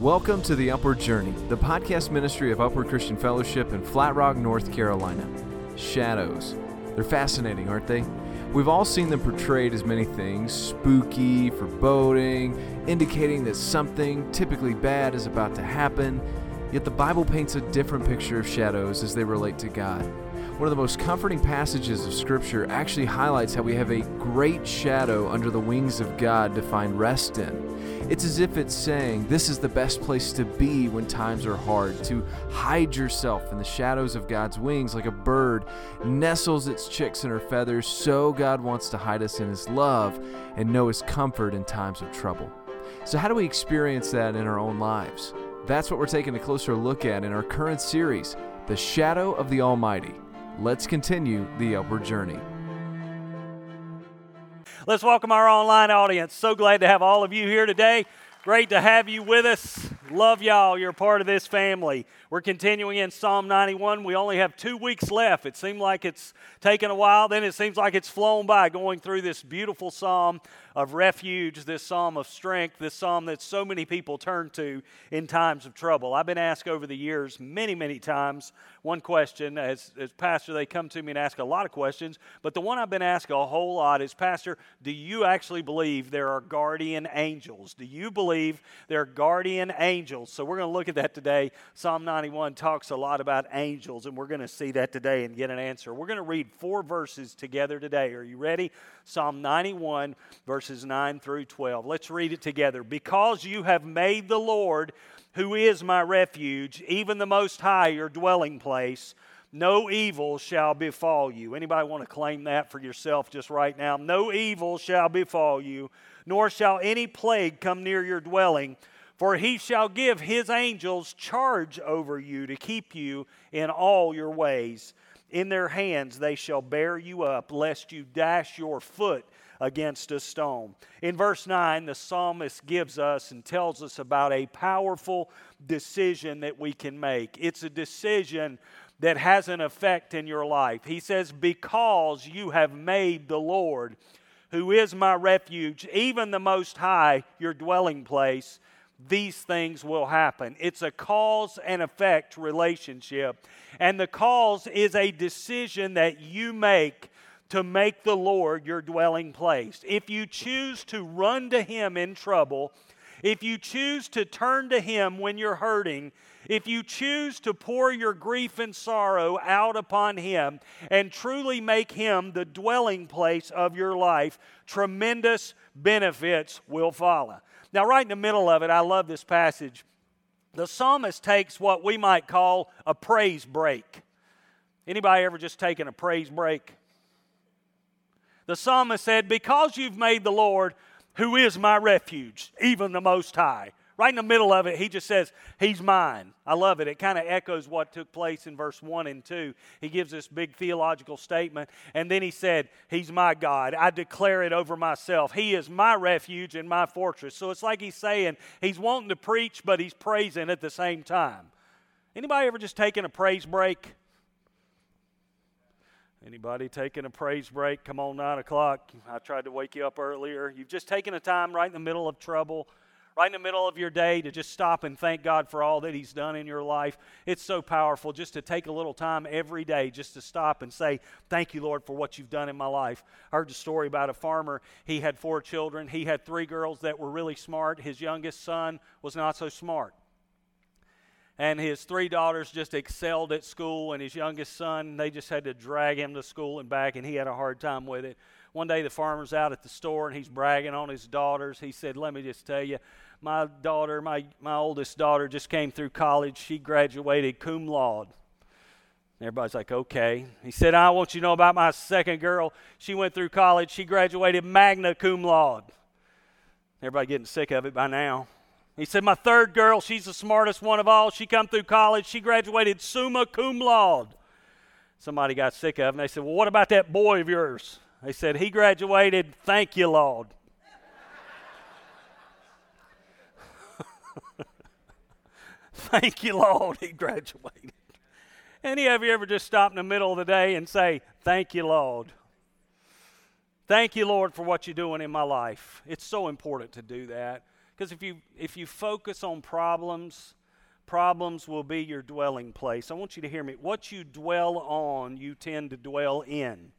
Welcome to The Upward Journey, the podcast ministry of Upward Christian Fellowship in Flat Rock, North Carolina. Shadows. They're fascinating, aren't they? We've all seen them portrayed as many things spooky, foreboding, indicating that something, typically bad, is about to happen. Yet the Bible paints a different picture of shadows as they relate to God. One of the most comforting passages of Scripture actually highlights how we have a great shadow under the wings of God to find rest in. It's as if it's saying, This is the best place to be when times are hard, to hide yourself in the shadows of God's wings like a bird nestles its chicks in her feathers. So God wants to hide us in His love and know His comfort in times of trouble. So, how do we experience that in our own lives? That's what we're taking a closer look at in our current series, The Shadow of the Almighty. Let's continue the upward journey. Let's welcome our online audience. So glad to have all of you here today. Great to have you with us. Love y'all. You're part of this family. We're continuing in Psalm 91. We only have two weeks left. It seemed like it's taken a while, then it seems like it's flown by going through this beautiful psalm of refuge, this psalm of strength, this psalm that so many people turn to in times of trouble. I've been asked over the years many, many times one question. As, as pastor, they come to me and ask a lot of questions, but the one I've been asked a whole lot is Pastor, do you actually believe there are guardian angels? Do you believe there are guardian angels? So we're going to look at that today. Psalm 91 talks a lot about angels, and we're going to see that today and get an answer. We're going to read four verses together today. Are you ready? Psalm 91, verses 9 through 12. Let's read it together. Because you have made the Lord, who is my refuge, even the Most High, your dwelling place, no evil shall befall you. Anybody want to claim that for yourself just right now? No evil shall befall you, nor shall any plague come near your dwelling. For he shall give his angels charge over you to keep you in all your ways. In their hands they shall bear you up, lest you dash your foot against a stone. In verse 9, the psalmist gives us and tells us about a powerful decision that we can make. It's a decision that has an effect in your life. He says, Because you have made the Lord, who is my refuge, even the Most High, your dwelling place, these things will happen. It's a cause and effect relationship. And the cause is a decision that you make to make the Lord your dwelling place. If you choose to run to Him in trouble, if you choose to turn to Him when you're hurting, if you choose to pour your grief and sorrow out upon Him and truly make Him the dwelling place of your life, tremendous benefits will follow. Now, right in the middle of it, I love this passage. The psalmist takes what we might call a praise break. Anybody ever just taken a praise break? The psalmist said, Because you've made the Lord, who is my refuge, even the Most High, Right in the middle of it, he just says, He's mine. I love it. It kind of echoes what took place in verse 1 and 2. He gives this big theological statement, and then he said, He's my God. I declare it over myself. He is my refuge and my fortress. So it's like he's saying, He's wanting to preach, but he's praising at the same time. Anybody ever just taken a praise break? Anybody taking a praise break? Come on, 9 o'clock. I tried to wake you up earlier. You've just taken a time right in the middle of trouble right in the middle of your day to just stop and thank God for all that He's done in your life. It's so powerful just to take a little time every day just to stop and say, Thank you, Lord, for what you've done in my life. I heard the story about a farmer. He had four children. He had three girls that were really smart. His youngest son was not so smart and his three daughters just excelled at school and his youngest son they just had to drag him to school and back and he had a hard time with it one day the farmer's out at the store and he's bragging on his daughters he said let me just tell you my daughter, my, my oldest daughter, just came through college. She graduated cum laude. Everybody's like, okay. He said, I want you to know about my second girl. She went through college. She graduated magna cum laude. Everybody getting sick of it by now. He said, my third girl, she's the smartest one of all. She come through college. She graduated summa cum laude. Somebody got sick of him. They said, well, what about that boy of yours? They said, he graduated thank you, Lord. Thank you, Lord, he graduated. Any of you ever just stop in the middle of the day and say, Thank you, Lord? Thank you, Lord, for what you're doing in my life. It's so important to do that. Because if you, if you focus on problems, problems will be your dwelling place. I want you to hear me. What you dwell on, you tend to dwell in.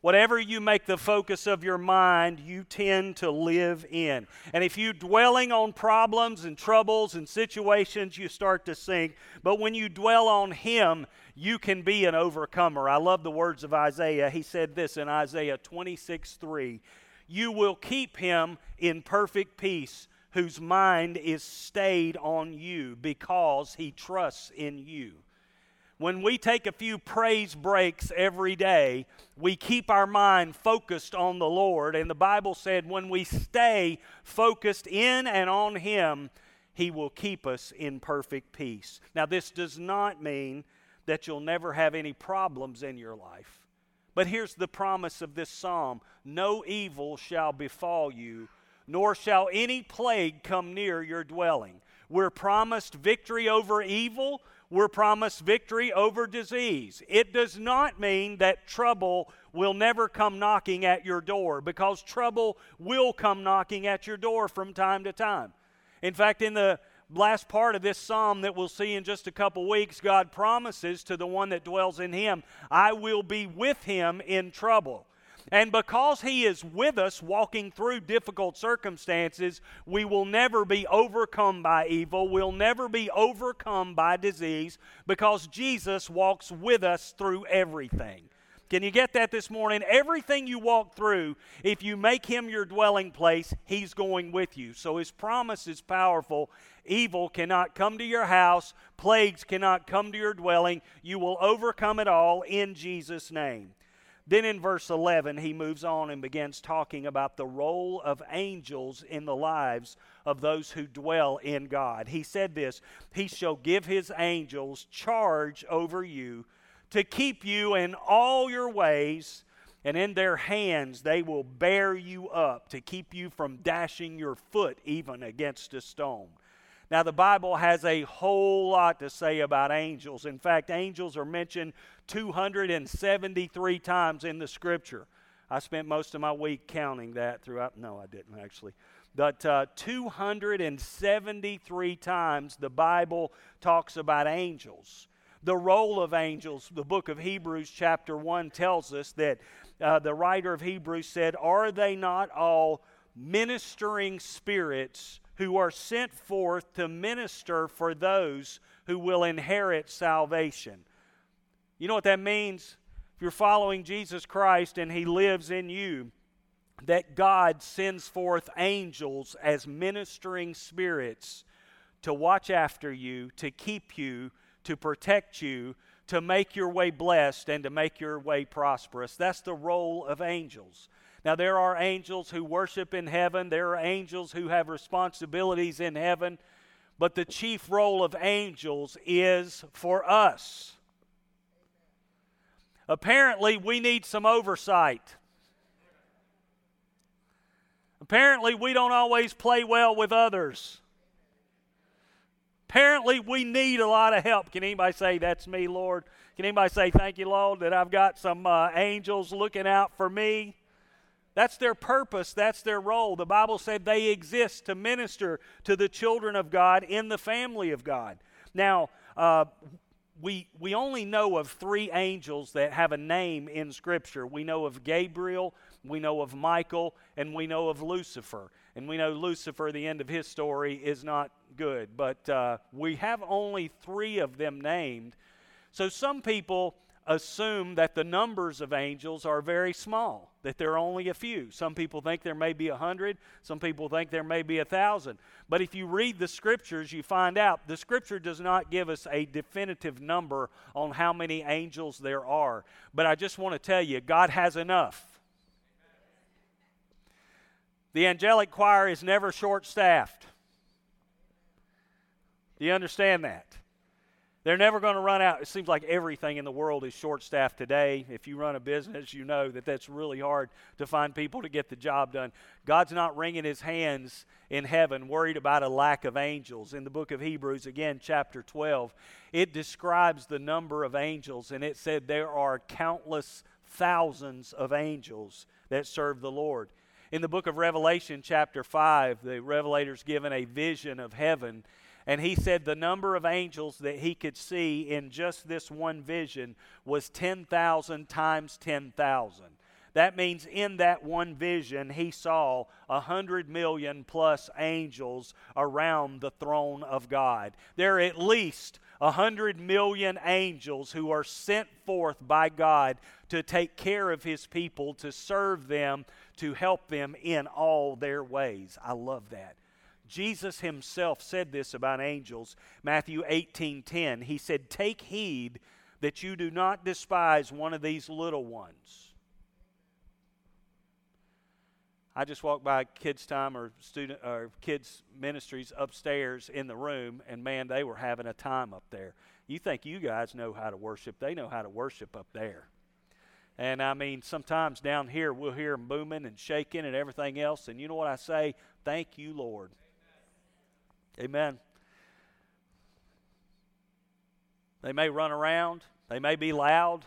Whatever you make the focus of your mind, you tend to live in. And if you dwelling on problems and troubles and situations, you start to sink. But when you dwell on Him, you can be an overcomer. I love the words of Isaiah. He said this in Isaiah 26 3 You will keep him in perfect peace, whose mind is stayed on you because he trusts in you when we take a few praise breaks every day, we keep our mind focused on the Lord. And the Bible said when we stay focused in and on Him, He will keep us in perfect peace. Now, this does not mean that you'll never have any problems in your life. But here's the promise of this psalm No evil shall befall you, nor shall any plague come near your dwelling. We're promised victory over evil we're promised victory over disease. It does not mean that trouble will never come knocking at your door because trouble will come knocking at your door from time to time. In fact, in the last part of this psalm that we'll see in just a couple weeks, God promises to the one that dwells in him, I will be with him in trouble. And because He is with us walking through difficult circumstances, we will never be overcome by evil. We'll never be overcome by disease because Jesus walks with us through everything. Can you get that this morning? Everything you walk through, if you make Him your dwelling place, He's going with you. So His promise is powerful. Evil cannot come to your house, plagues cannot come to your dwelling. You will overcome it all in Jesus' name. Then in verse 11, he moves on and begins talking about the role of angels in the lives of those who dwell in God. He said this He shall give his angels charge over you to keep you in all your ways, and in their hands they will bear you up to keep you from dashing your foot even against a stone. Now, the Bible has a whole lot to say about angels. In fact, angels are mentioned 273 times in the scripture. I spent most of my week counting that throughout. No, I didn't actually. But uh, 273 times the Bible talks about angels. The role of angels, the book of Hebrews, chapter 1, tells us that uh, the writer of Hebrews said, Are they not all ministering spirits who are sent forth to minister for those who will inherit salvation. You know what that means? If you're following Jesus Christ and He lives in you, that God sends forth angels as ministering spirits to watch after you, to keep you, to protect you, to make your way blessed, and to make your way prosperous. That's the role of angels. Now, there are angels who worship in heaven, there are angels who have responsibilities in heaven, but the chief role of angels is for us. Apparently, we need some oversight. Apparently, we don't always play well with others. Apparently, we need a lot of help. Can anybody say, That's me, Lord? Can anybody say, Thank you, Lord, that I've got some uh, angels looking out for me? That's their purpose, that's their role. The Bible said they exist to minister to the children of God in the family of God. Now, uh, we, we only know of three angels that have a name in Scripture. We know of Gabriel, we know of Michael, and we know of Lucifer. And we know Lucifer, the end of his story, is not good. But uh, we have only three of them named. So some people assume that the numbers of angels are very small, that there are only a few. Some people think there may be a hundred, some people think there may be a thousand. But if you read the scriptures, you find out the scripture does not give us a definitive number on how many angels there are. But I just want to tell you, God has enough. The angelic choir is never short staffed. Do you understand that? They're never going to run out. It seems like everything in the world is short staffed today. If you run a business, you know that that's really hard to find people to get the job done. God's not wringing his hands in heaven, worried about a lack of angels. In the book of Hebrews, again, chapter 12, it describes the number of angels, and it said there are countless thousands of angels that serve the Lord. In the book of Revelation, chapter 5, the Revelator's given a vision of heaven. And he said the number of angels that he could see in just this one vision was 10,000 times 10,000. That means in that one vision, he saw a hundred million plus angels around the throne of God. There are at least a hundred million angels who are sent forth by God to take care of his people, to serve them, to help them in all their ways. I love that. Jesus himself said this about angels. Matthew 18:10. He said, "Take heed that you do not despise one of these little ones." I just walked by kids' time or student or kids' ministries upstairs in the room, and man, they were having a time up there. You think you guys know how to worship? They know how to worship up there. And I mean, sometimes down here we'll hear them booming and shaking and everything else. And you know what I say? Thank you, Lord. Amen. They may run around, they may be loud,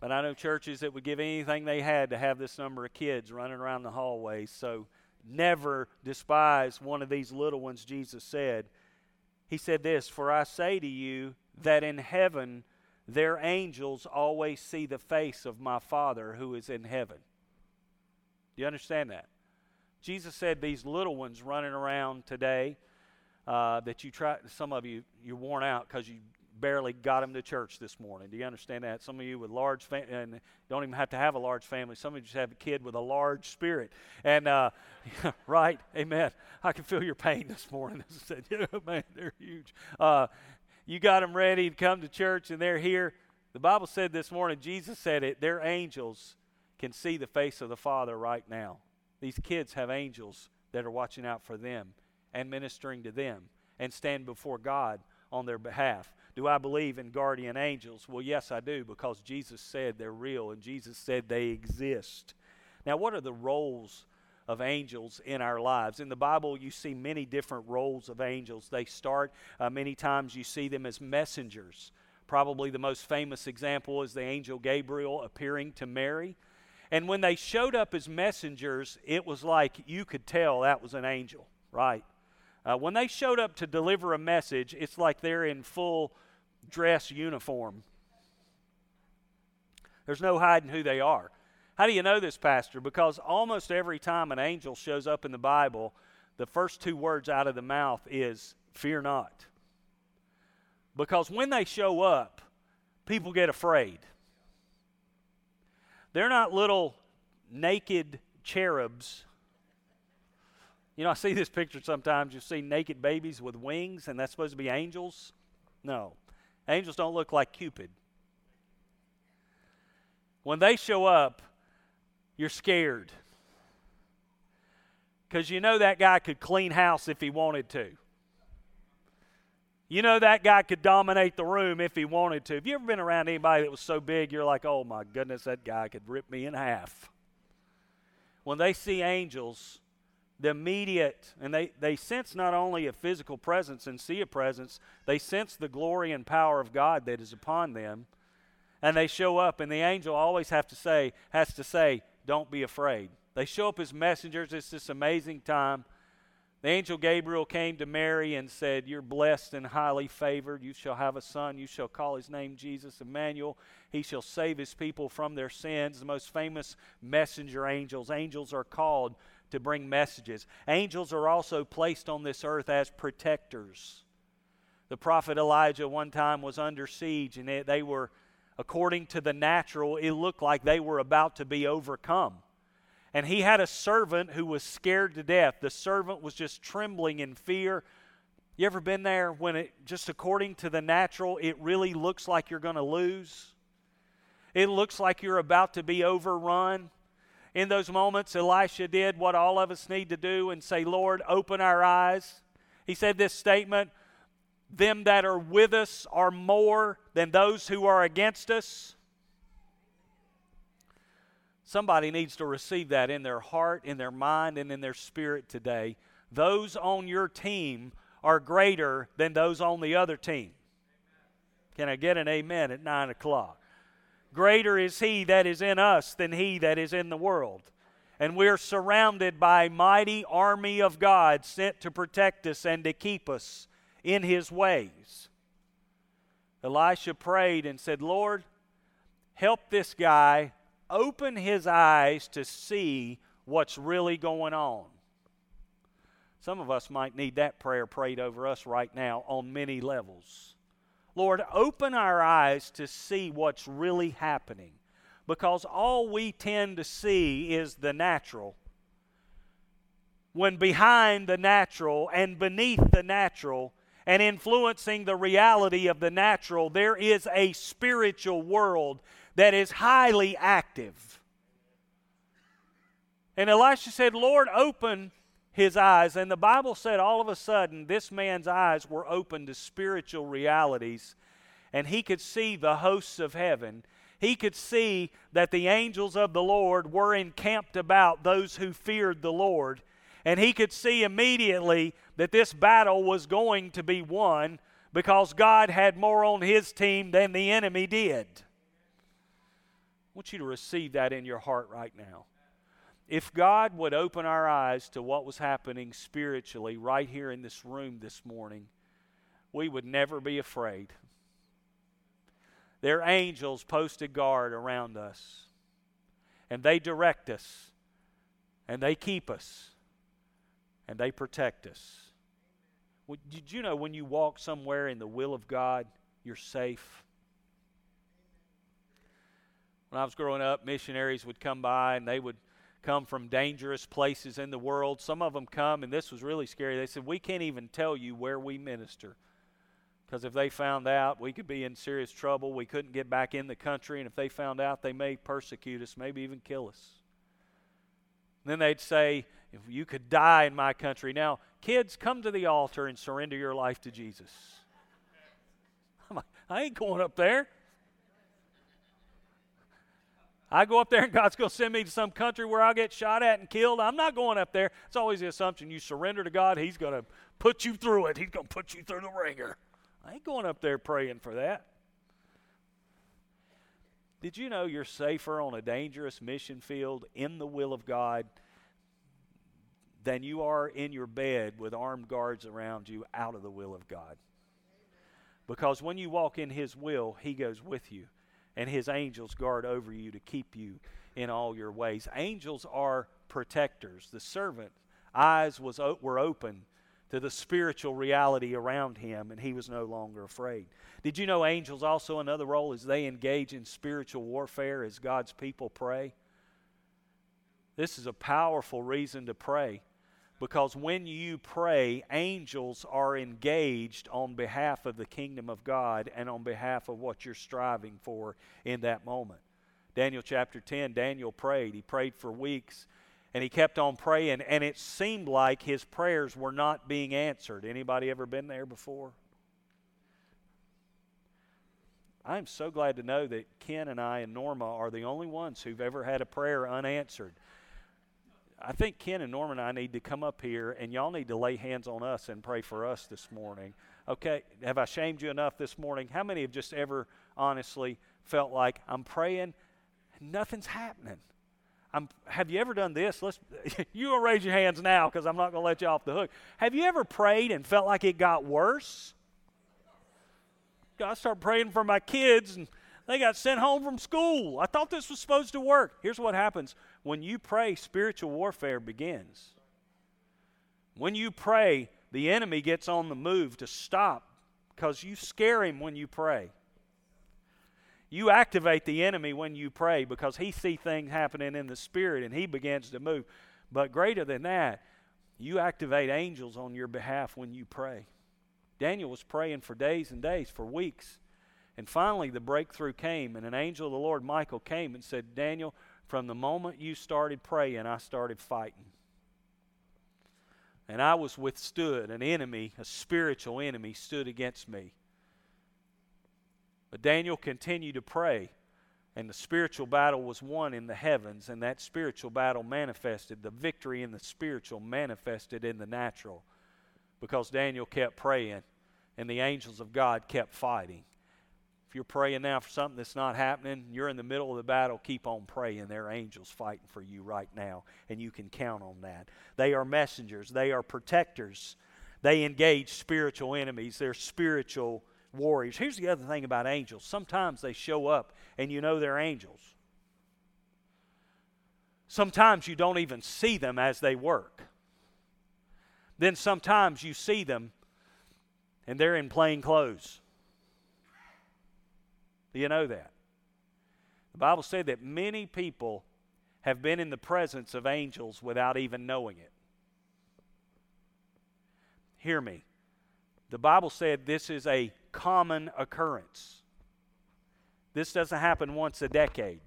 but I know churches that would give anything they had to have this number of kids running around the hallways. So never despise one of these little ones, Jesus said. He said this For I say to you that in heaven their angels always see the face of my Father who is in heaven. Do you understand that? Jesus said these little ones running around today uh, that you try, some of you, you're worn out because you barely got them to church this morning. Do you understand that? Some of you with large fam- and don't even have to have a large family. Some of you just have a kid with a large spirit. And uh, right, Amen. I can feel your pain this morning. I said, yeah, man, they're huge. Uh, you got them ready to come to church, and they're here. The Bible said this morning. Jesus said it. Their angels can see the face of the Father right now. These kids have angels that are watching out for them and ministering to them and stand before God on their behalf. Do I believe in guardian angels? Well, yes, I do, because Jesus said they're real and Jesus said they exist. Now, what are the roles of angels in our lives? In the Bible, you see many different roles of angels. They start, uh, many times, you see them as messengers. Probably the most famous example is the angel Gabriel appearing to Mary. And when they showed up as messengers, it was like you could tell that was an angel, right? Uh, when they showed up to deliver a message, it's like they're in full dress uniform. There's no hiding who they are. How do you know this, Pastor? Because almost every time an angel shows up in the Bible, the first two words out of the mouth is, Fear not. Because when they show up, people get afraid. They're not little naked cherubs. You know, I see this picture sometimes. You see naked babies with wings, and that's supposed to be angels. No. Angels don't look like Cupid. When they show up, you're scared. Because you know that guy could clean house if he wanted to. You know that guy could dominate the room if he wanted to. Have you ever been around anybody that was so big you're like, oh my goodness, that guy could rip me in half? When they see angels, the immediate, and they, they sense not only a physical presence and see a presence, they sense the glory and power of God that is upon them. And they show up, and the angel always have to say, has to say, Don't be afraid. They show up as messengers. It's this amazing time. The angel Gabriel came to Mary and said, You're blessed and highly favored. You shall have a son. You shall call his name Jesus Emmanuel. He shall save his people from their sins. The most famous messenger angels. Angels are called to bring messages. Angels are also placed on this earth as protectors. The prophet Elijah one time was under siege, and they, were, according to the natural, it looked like they were about to be overcome. And he had a servant who was scared to death. The servant was just trembling in fear. You ever been there when it just according to the natural, it really looks like you're going to lose? It looks like you're about to be overrun in those moments, Elisha did what all of us need to do and say, Lord, open our eyes. He said this statement Them that are with us are more than those who are against us. Somebody needs to receive that in their heart, in their mind, and in their spirit today. Those on your team are greater than those on the other team. Can I get an amen at 9 o'clock? Greater is he that is in us than he that is in the world. and we are surrounded by a mighty army of God sent to protect us and to keep us in His ways. Elisha prayed and said, Lord, help this guy open his eyes to see what's really going on. Some of us might need that prayer prayed over us right now on many levels. Lord, open our eyes to see what's really happening because all we tend to see is the natural. When behind the natural and beneath the natural and influencing the reality of the natural, there is a spiritual world that is highly active. And Elisha said, Lord, open his eyes. And the Bible said all of a sudden this man's eyes were open to spiritual realities, and he could see the hosts of heaven. He could see that the angels of the Lord were encamped about those who feared the Lord. And he could see immediately that this battle was going to be won because God had more on his team than the enemy did. Want you to receive that in your heart right now. If God would open our eyes to what was happening spiritually right here in this room this morning, we would never be afraid. Their angels posted guard around us, and they direct us, and they keep us, and they protect us. Did you know when you walk somewhere in the will of God, you're safe? When I was growing up, missionaries would come by and they would come from dangerous places in the world. Some of them come, and this was really scary. They said, We can't even tell you where we minister. Because if they found out, we could be in serious trouble. We couldn't get back in the country. And if they found out, they may persecute us, maybe even kill us. And then they'd say, If you could die in my country. Now, kids, come to the altar and surrender your life to Jesus. I'm like, I ain't going up there. I go up there and God's going to send me to some country where I'll get shot at and killed. I'm not going up there. It's always the assumption you surrender to God, He's going to put you through it. He's going to put you through the ringer. I ain't going up there praying for that. Did you know you're safer on a dangerous mission field in the will of God than you are in your bed with armed guards around you out of the will of God? Because when you walk in His will, He goes with you and his angels guard over you to keep you in all your ways. Angels are protectors. The servant eyes was were open to the spiritual reality around him and he was no longer afraid. Did you know angels also another role is they engage in spiritual warfare as God's people pray? This is a powerful reason to pray because when you pray, angels are engaged on behalf of the kingdom of God and on behalf of what you're striving for in that moment. Daniel chapter 10, Daniel prayed. He prayed for weeks and he kept on praying and it seemed like his prayers were not being answered. Anybody ever been there before? I'm so glad to know that Ken and I and Norma are the only ones who've ever had a prayer unanswered. I think Ken and Norman and I need to come up here, and y'all need to lay hands on us and pray for us this morning. Okay, have I shamed you enough this morning? How many have just ever honestly felt like I'm praying, nothing's happening? I'm, have you ever done this? Let's you will raise your hands now because I'm not going to let you off the hook. Have you ever prayed and felt like it got worse? I started praying for my kids and they got sent home from school. I thought this was supposed to work. Here's what happens when you pray, spiritual warfare begins. When you pray, the enemy gets on the move to stop because you scare him when you pray. You activate the enemy when you pray because he sees things happening in the spirit and he begins to move. But greater than that, you activate angels on your behalf when you pray. Daniel was praying for days and days, for weeks. And finally, the breakthrough came, and an angel of the Lord, Michael, came and said, Daniel, from the moment you started praying, I started fighting. And I was withstood. An enemy, a spiritual enemy, stood against me. But Daniel continued to pray, and the spiritual battle was won in the heavens, and that spiritual battle manifested. The victory in the spiritual manifested in the natural because Daniel kept praying, and the angels of God kept fighting. If you're praying now for something that's not happening, you're in the middle of the battle, keep on praying. There are angels fighting for you right now, and you can count on that. They are messengers, they are protectors. They engage spiritual enemies, they're spiritual warriors. Here's the other thing about angels sometimes they show up and you know they're angels. Sometimes you don't even see them as they work. Then sometimes you see them and they're in plain clothes. Do you know that? The Bible said that many people have been in the presence of angels without even knowing it. Hear me. The Bible said this is a common occurrence. This doesn't happen once a decade.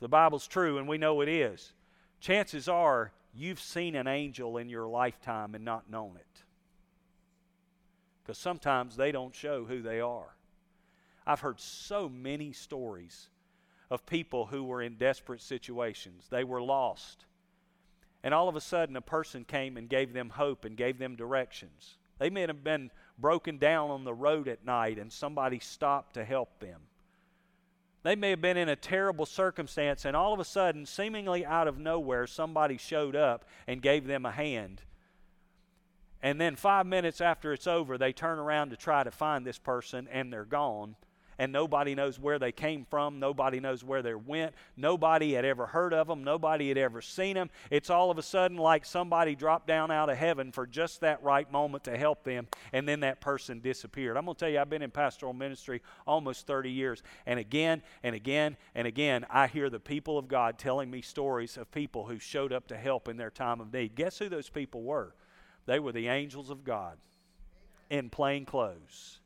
The Bible's true, and we know it is. Chances are you've seen an angel in your lifetime and not known it. Because sometimes they don't show who they are. I've heard so many stories of people who were in desperate situations. They were lost. And all of a sudden, a person came and gave them hope and gave them directions. They may have been broken down on the road at night and somebody stopped to help them. They may have been in a terrible circumstance, and all of a sudden, seemingly out of nowhere, somebody showed up and gave them a hand. And then, five minutes after it's over, they turn around to try to find this person, and they're gone and nobody knows where they came from. Nobody knows where they went. Nobody had ever heard of them. Nobody had ever seen them. It's all of a sudden like somebody dropped down out of heaven for just that right moment to help them, and then that person disappeared. I'm going to tell you, I've been in pastoral ministry almost 30 years, and again and again and again, I hear the people of God telling me stories of people who showed up to help in their time of need. Guess who those people were? They were the angels of God in plain clothes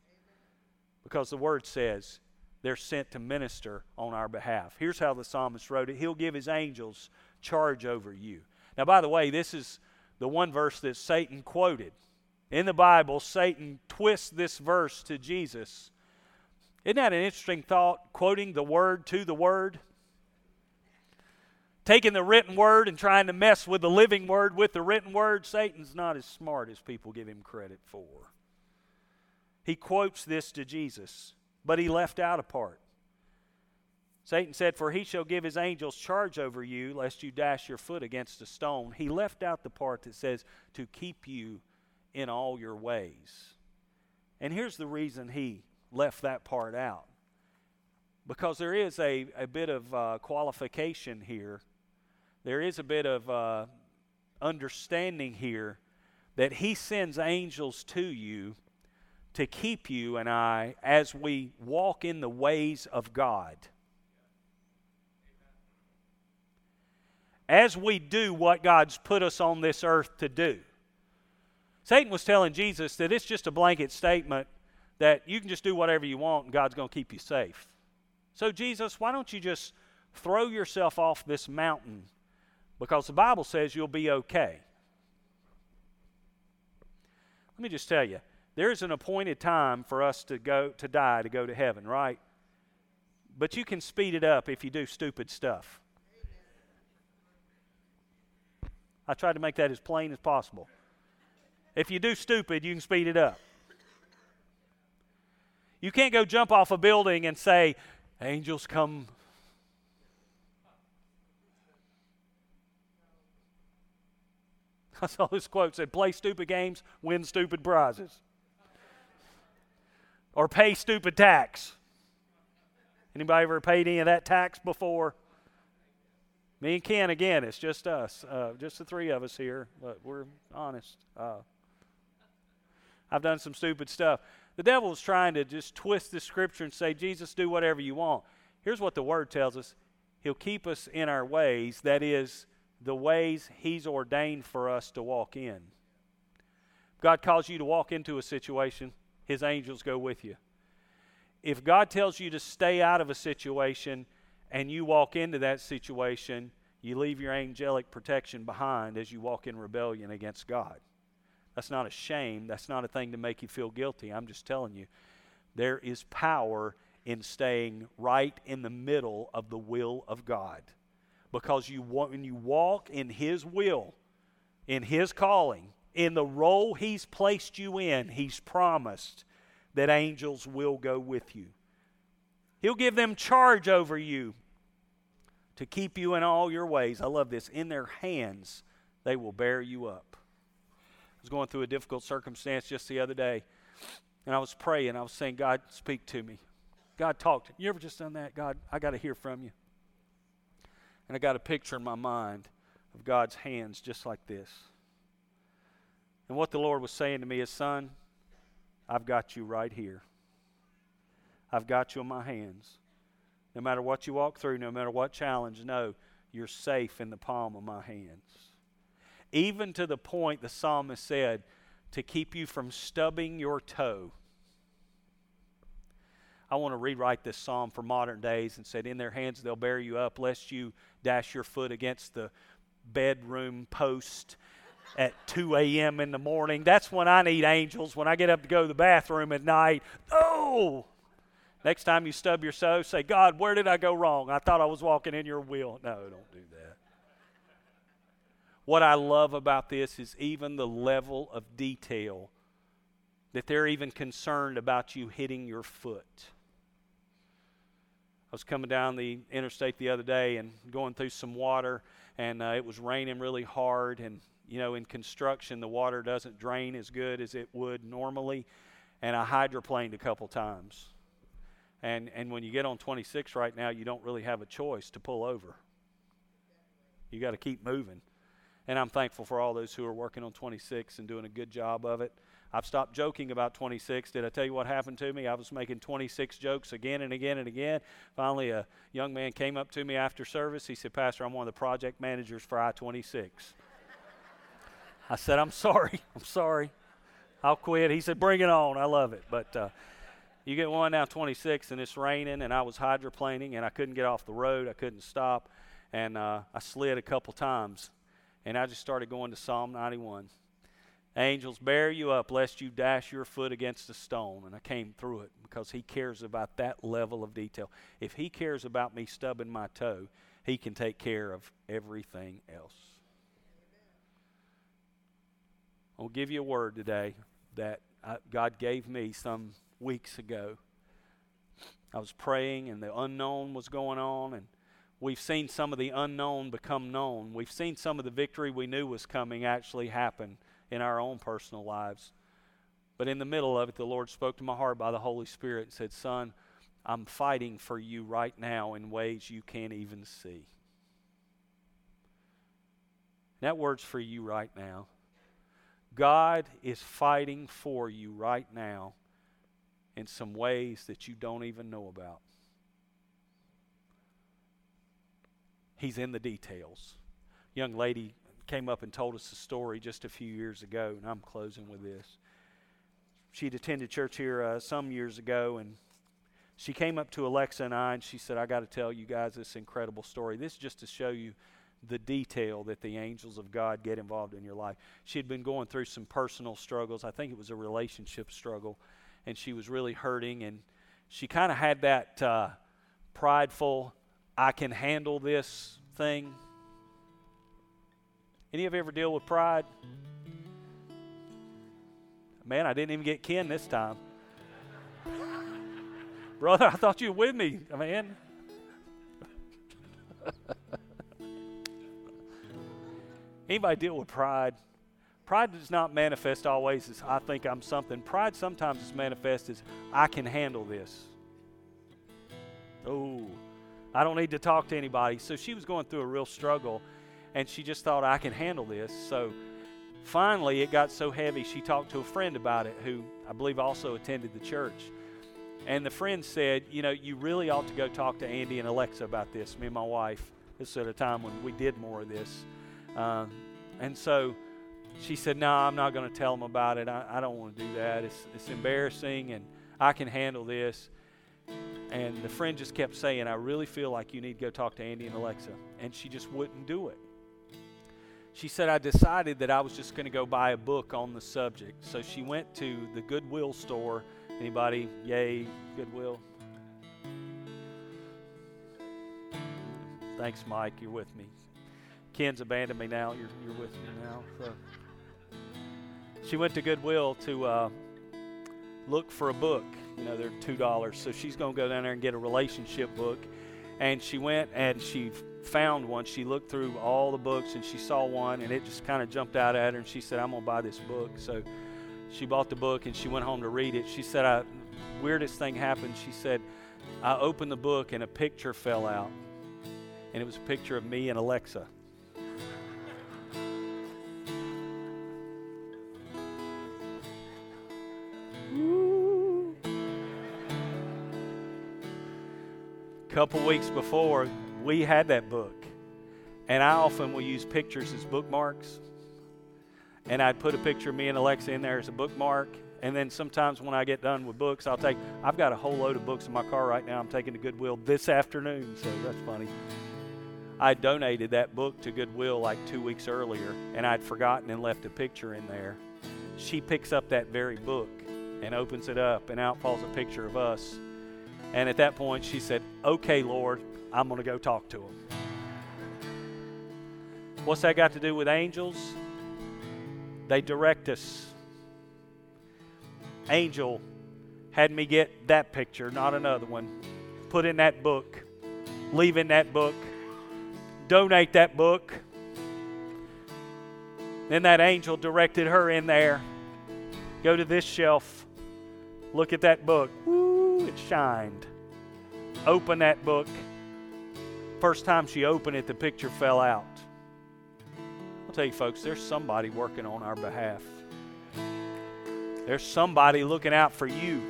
because the word says they're sent to minister on our behalf. Here's how the psalmist wrote it He'll give his angels charge over you. Now, by the way, this is the one verse that Satan quoted. In the Bible, Satan twists this verse to Jesus. Isn't that an interesting thought, quoting the word to the word? Taking the written word and trying to mess with the living word with the written word, Satan's not as smart as people give him credit for. He quotes this to Jesus, but he left out a part. Satan said, For he shall give his angels charge over you, lest you dash your foot against a stone. He left out the part that says, To keep you in all your ways. And here's the reason he left that part out because there is a, a bit of uh, qualification here, there is a bit of uh, understanding here that he sends angels to you to keep you and I as we walk in the ways of God. As we do what God's put us on this earth to do. Satan was telling Jesus that it's just a blanket statement that you can just do whatever you want and God's going to keep you safe. So, Jesus, why don't you just throw yourself off this mountain? Because the Bible says you'll be okay. Let me just tell you there's an appointed time for us to go to die to go to heaven, right? But you can speed it up if you do stupid stuff. I tried to make that as plain as possible. If you do stupid, you can speed it up. You can't go jump off a building and say, Angels come. I saw this quote said, Play stupid games, win stupid prizes or pay stupid tax. Anybody ever paid any of that tax before? Me and Ken, again, it's just us, uh, just the three of us here, but we're honest. Uh, I've done some stupid stuff. The devil is trying to just twist the scripture and say, Jesus, do whatever you want. Here's what the word tells us He'll keep us in our ways, that is, the ways He's ordained for us to walk in. God calls you to walk into a situation, his angels go with you. If God tells you to stay out of a situation and you walk into that situation, you leave your angelic protection behind as you walk in rebellion against God. That's not a shame. That's not a thing to make you feel guilty. I'm just telling you, there is power in staying right in the middle of the will of God. Because you when you walk in His will, in His calling, in the role He's placed you in, He's promised that angels will go with you. He'll give them charge over you to keep you in all your ways. I love this. In their hands, they will bear you up. I was going through a difficult circumstance just the other day, and I was praying. I was saying, God, speak to me. God, talked. You ever just done that? God, I got to hear from you. And I got a picture in my mind of God's hands just like this. And what the Lord was saying to me is, Son, I've got you right here. I've got you in my hands. No matter what you walk through, no matter what challenge, no, you're safe in the palm of my hands. Even to the point the psalmist said, to keep you from stubbing your toe. I want to rewrite this psalm for modern days and said, In their hands they'll bear you up, lest you dash your foot against the bedroom post at 2 a.m. in the morning. That's when I need angels, when I get up to go to the bathroom at night. Oh! Next time you stub your toe, say, God, where did I go wrong? I thought I was walking in your will. No, don't do that. What I love about this is even the level of detail that they're even concerned about you hitting your foot. I was coming down the interstate the other day and going through some water, and uh, it was raining really hard. And, you know, in construction, the water doesn't drain as good as it would normally. And I hydroplaned a couple times. And, and when you get on 26 right now, you don't really have a choice to pull over. You got to keep moving. And I'm thankful for all those who are working on 26 and doing a good job of it. I've stopped joking about 26. Did I tell you what happened to me? I was making 26 jokes again and again and again. Finally, a young man came up to me after service. He said, Pastor, I'm one of the project managers for I 26. I said, I'm sorry. I'm sorry. I'll quit. He said, Bring it on. I love it. But uh, you get one now, 26, and it's raining, and I was hydroplaning, and I couldn't get off the road. I couldn't stop. And uh, I slid a couple times. And I just started going to Psalm 91. Angels, bear you up lest you dash your foot against a stone. And I came through it because he cares about that level of detail. If he cares about me stubbing my toe, he can take care of everything else. I'll give you a word today that I, God gave me some weeks ago. I was praying, and the unknown was going on, and we've seen some of the unknown become known. We've seen some of the victory we knew was coming actually happen in our own personal lives. But in the middle of it, the Lord spoke to my heart by the Holy Spirit and said, Son, I'm fighting for you right now in ways you can't even see. That word's for you right now. God is fighting for you right now in some ways that you don't even know about. He's in the details. Young lady came up and told us a story just a few years ago, and I'm closing with this. She'd attended church here uh, some years ago, and she came up to Alexa and I, and she said, I got to tell you guys this incredible story. This is just to show you the detail that the angels of God get involved in your life. She had been going through some personal struggles. I think it was a relationship struggle, and she was really hurting, and she kind of had that uh, prideful, I can handle this thing any of you ever deal with pride? Man, I didn't even get Ken this time. Brother, I thought you were with me, man. Anybody deal with pride? Pride does not manifest always as I think I'm something. Pride sometimes is manifest as I can handle this. Oh, I don't need to talk to anybody. So she was going through a real struggle and she just thought, I can handle this. So finally, it got so heavy, she talked to a friend about it who I believe also attended the church. And the friend said, You know, you really ought to go talk to Andy and Alexa about this, me and my wife. This is at a time when we did more of this. Um, and so she said, No, I'm not going to tell them about it. I, I don't want to do that. It's, it's embarrassing, and I can handle this. And the friend just kept saying, I really feel like you need to go talk to Andy and Alexa. And she just wouldn't do it she said, I decided that I was just going to go buy a book on the subject. So she went to the Goodwill store. Anybody? Yay, Goodwill. Thanks, Mike. You're with me. Ken's abandoned me now. You're, you're with me now. So she went to Goodwill to uh, look for a book. You know, they're two dollars. So she's going to go down there and get a relationship book. And she went and she found one. She looked through all the books and she saw one, and it just kind of jumped out at her. And she said, "I'm going to buy this book." So she bought the book and she went home to read it. She said, "I weirdest thing happened." She said, "I opened the book and a picture fell out, and it was a picture of me and Alexa." Couple weeks before, we had that book. And I often will use pictures as bookmarks. And I'd put a picture of me and Alexa in there as a bookmark. And then sometimes when I get done with books, I'll take, I've got a whole load of books in my car right now. I'm taking to Goodwill this afternoon, so that's funny. I donated that book to Goodwill like two weeks earlier, and I'd forgotten and left a picture in there. She picks up that very book and opens it up, and out falls a picture of us and at that point, she said, Okay, Lord, I'm going to go talk to him. What's that got to do with angels? They direct us. Angel had me get that picture, not another one. Put in that book, leave in that book, donate that book. Then that angel directed her in there. Go to this shelf, look at that book. Woo shined. Open that book. First time she opened it, the picture fell out. I'll tell you, folks, there's somebody working on our behalf. There's somebody looking out for you.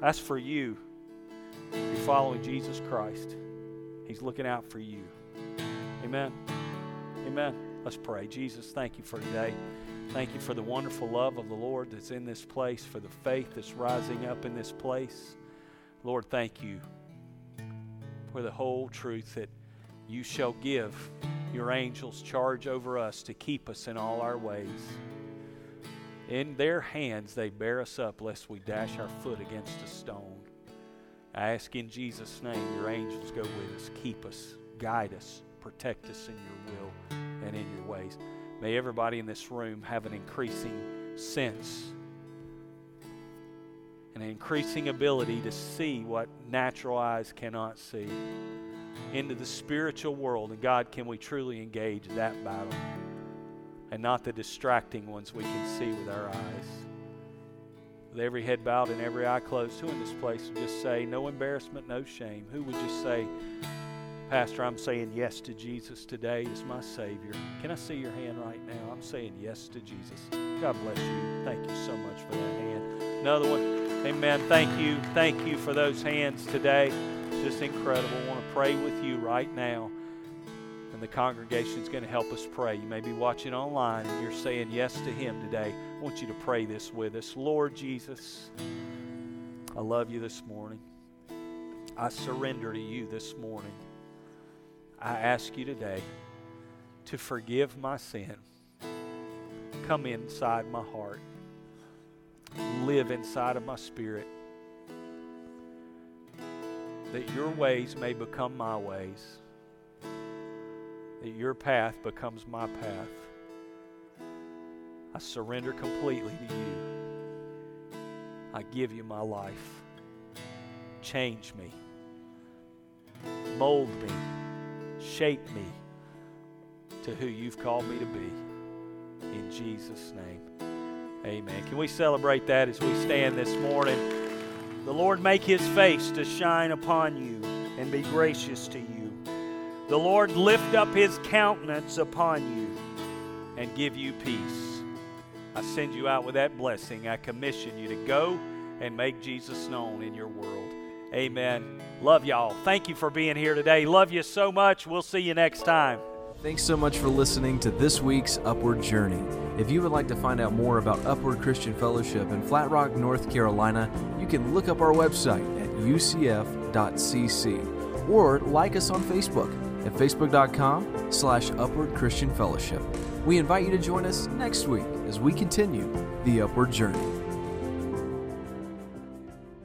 That's for you. You're following Jesus Christ. He's looking out for you. Amen. Amen. Let's pray. Jesus, thank you for today. Thank you for the wonderful love of the Lord that's in this place, for the faith that's rising up in this place. Lord, thank you for the whole truth that you shall give your angels charge over us to keep us in all our ways. In their hands they bear us up lest we dash our foot against a stone. I ask in Jesus' name your angels go with us, keep us, guide us, protect us in your will and in your ways. May everybody in this room have an increasing sense, an increasing ability to see what natural eyes cannot see into the spiritual world. And God, can we truly engage that battle and not the distracting ones we can see with our eyes? With every head bowed and every eye closed, who in this place would just say, No embarrassment, no shame? Who would just say, Pastor, I'm saying yes to Jesus today as my Savior. Can I see your hand right now? I'm saying yes to Jesus. God bless you. Thank you so much for that hand. Another one. Amen. Thank you. Thank you for those hands today. It's just incredible. I want to pray with you right now. And the congregation is going to help us pray. You may be watching online and you're saying yes to Him today. I want you to pray this with us. Lord Jesus, I love you this morning. I surrender to you this morning. I ask you today to forgive my sin. Come inside my heart. Live inside of my spirit. That your ways may become my ways. That your path becomes my path. I surrender completely to you. I give you my life. Change me. Mold me shape me to who you've called me to be. In Jesus' name, amen. Can we celebrate that as we stand this morning? The Lord make his face to shine upon you and be gracious to you. The Lord lift up his countenance upon you and give you peace. I send you out with that blessing. I commission you to go and make Jesus known in your world. Amen. Love y'all. Thank you for being here today. Love you so much. We'll see you next time. Thanks so much for listening to this week's Upward Journey. If you would like to find out more about Upward Christian Fellowship in Flat Rock, North Carolina, you can look up our website at ucf.cc or like us on Facebook at facebook.com slash upward christian fellowship. We invite you to join us next week as we continue the Upward Journey.